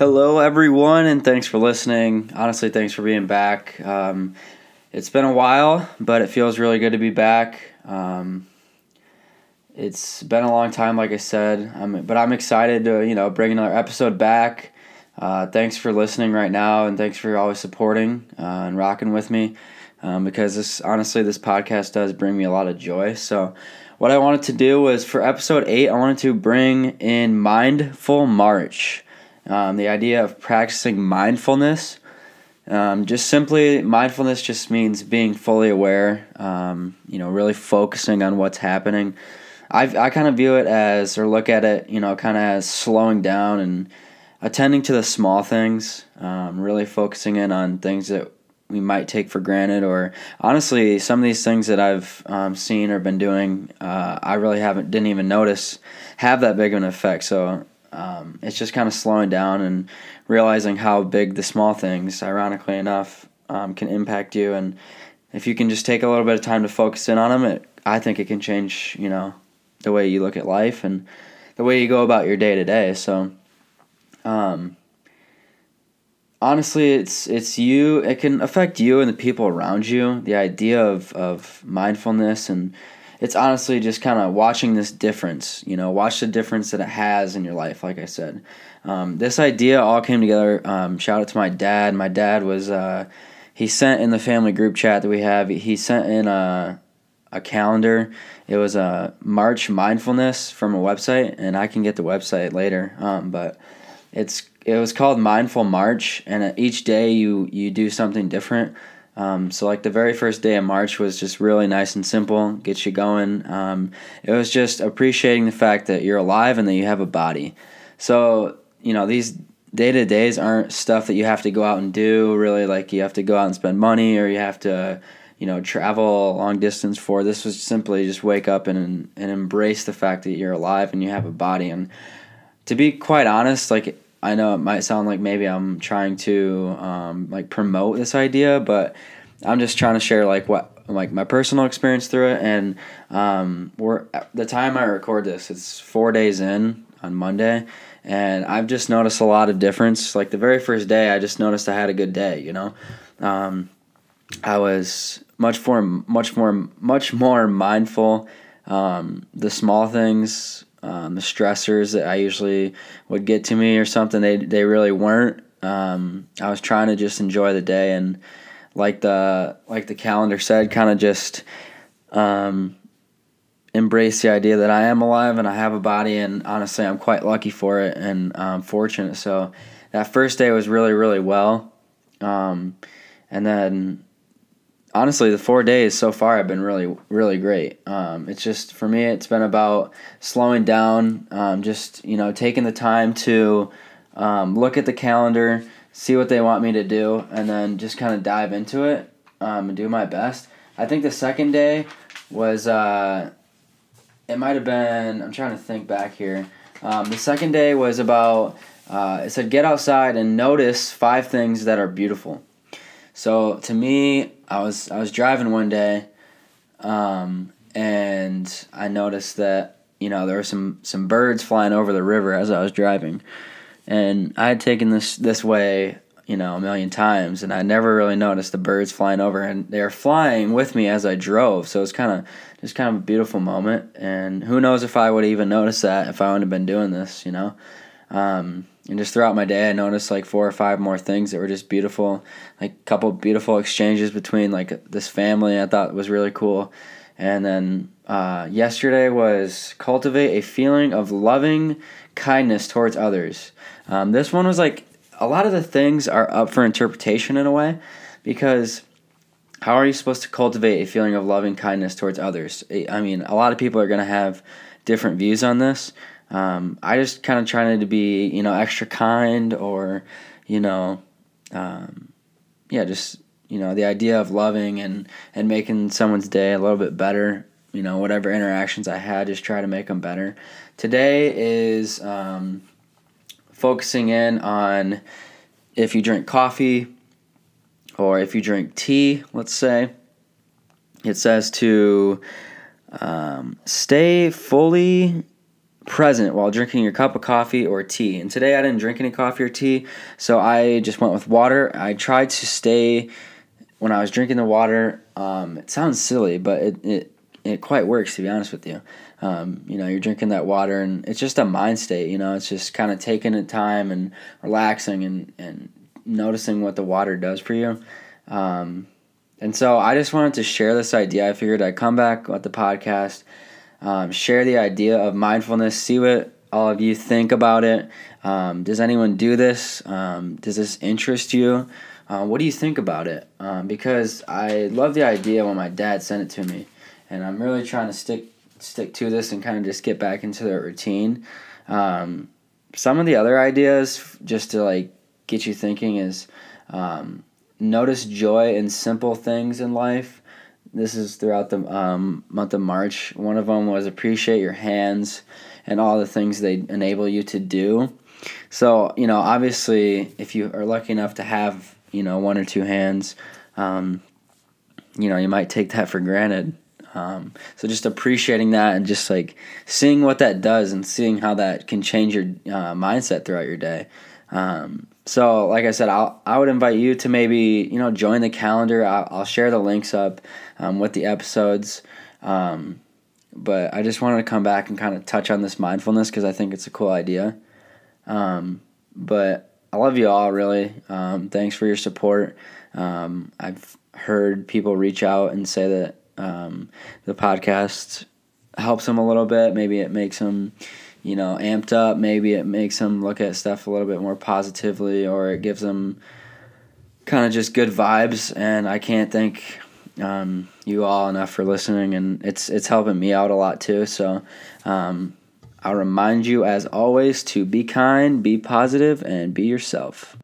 Hello, everyone, and thanks for listening. Honestly, thanks for being back. Um, it's been a while, but it feels really good to be back. Um, it's been a long time, like I said, I'm, but I'm excited to you know bring another episode back. Uh, thanks for listening right now, and thanks for always supporting uh, and rocking with me. Um, because this honestly, this podcast does bring me a lot of joy. So, what I wanted to do was for episode eight, I wanted to bring in mindful March. Um, the idea of practicing mindfulness. Um, just simply, mindfulness just means being fully aware, um, you know, really focusing on what's happening. I, I kind of view it as, or look at it, you know, kind of as slowing down and attending to the small things, um, really focusing in on things that we might take for granted, or honestly, some of these things that I've um, seen or been doing, uh, I really haven't, didn't even notice have that big of an effect. So um, it's just kind of slowing down and realizing how big the small things, ironically enough, um, can impact you. And if you can just take a little bit of time to focus in on them, it, I think it can change, you know, the way you look at life and the way you go about your day to day. So, um, honestly, it's it's you. It can affect you and the people around you. The idea of of mindfulness and it's honestly just kind of watching this difference, you know, watch the difference that it has in your life, like I said. Um, this idea all came together. Um, shout out to my dad. My dad was, uh, he sent in the family group chat that we have, he sent in a, a calendar. It was a March mindfulness from a website, and I can get the website later. Um, but it's it was called Mindful March, and each day you you do something different. Um, so like the very first day of March was just really nice and simple, get you going. Um, it was just appreciating the fact that you're alive and that you have a body. So you know these day to days aren't stuff that you have to go out and do. Really, like you have to go out and spend money or you have to you know travel long distance for. This was simply just wake up and and embrace the fact that you're alive and you have a body. And to be quite honest, like I know it might sound like maybe I'm trying to um, like promote this idea, but I'm just trying to share like what like my personal experience through it. And um, we're the time I record this, it's four days in on Monday, and I've just noticed a lot of difference. Like the very first day, I just noticed I had a good day. You know, um, I was much more, much more, much more mindful. Um, the small things um, the stressors that I usually would get to me or something, they they really weren't. Um, I was trying to just enjoy the day and like the like the calendar said, kind of just um, embrace the idea that I am alive and I have a body, and honestly, I'm quite lucky for it and um, fortunate. So that first day was really really well, um, and then honestly, the four days so far have been really, really great. Um, it's just for me, it's been about slowing down, um, just you know, taking the time to um, look at the calendar, see what they want me to do, and then just kind of dive into it um, and do my best. I think the second day was uh, it might have been. I'm trying to think back here. Um, the second day was about. Uh, it said get outside and notice five things that are beautiful. So to me, I was I was driving one day, um, and I noticed that you know there were some some birds flying over the river as I was driving, and I had taken this this way you know a million times, and I never really noticed the birds flying over, and they were flying with me as I drove. So it's kind of just kind of a beautiful moment, and who knows if I would even notice that if I wouldn't have been doing this, you know. Um, and just throughout my day, I noticed like four or five more things that were just beautiful, like a couple beautiful exchanges between like this family. I thought was really cool, and then uh, yesterday was cultivate a feeling of loving kindness towards others. Um, this one was like a lot of the things are up for interpretation in a way, because how are you supposed to cultivate a feeling of loving kindness towards others? I mean, a lot of people are going to have different views on this. Um, I just kind of trying to be, you know, extra kind or, you know, um, yeah, just you know, the idea of loving and and making someone's day a little bit better. You know, whatever interactions I had, just try to make them better. Today is um, focusing in on if you drink coffee or if you drink tea, let's say. It says to um, stay fully present while drinking your cup of coffee or tea. And today I didn't drink any coffee or tea, so I just went with water. I tried to stay when I was drinking the water. Um, it sounds silly, but it, it it quite works to be honest with you. Um, you know, you're drinking that water, and it's just a mind state. You know, it's just kind of taking the time and relaxing and and noticing what the water does for you. Um, and so I just wanted to share this idea. I figured I'd come back with the podcast, um, share the idea of mindfulness, see what all of you think about it. Um, does anyone do this? Um, does this interest you? Uh, what do you think about it? Um, because I love the idea when my dad sent it to me, and I'm really trying to stick stick to this and kind of just get back into the routine. Um, some of the other ideas, just to like get you thinking, is um, notice joy in simple things in life. This is throughout the um, month of March. One of them was appreciate your hands and all the things they enable you to do. So, you know, obviously, if you are lucky enough to have, you know, one or two hands, um, you know, you might take that for granted. Um, so just appreciating that and just like seeing what that does and seeing how that can change your uh, mindset throughout your day. Um, so, like I said, I'll, I would invite you to maybe you know join the calendar. I'll, I'll share the links up um, with the episodes. Um, but I just wanted to come back and kind of touch on this mindfulness because I think it's a cool idea. Um, but I love you all really. Um, thanks for your support. Um, I've heard people reach out and say that um, the podcast helps them a little bit. Maybe it makes them you know, amped up. Maybe it makes them look at stuff a little bit more positively, or it gives them kind of just good vibes. And I can't thank um, you all enough for listening, and it's it's helping me out a lot too. So um, I'll remind you, as always, to be kind, be positive, and be yourself.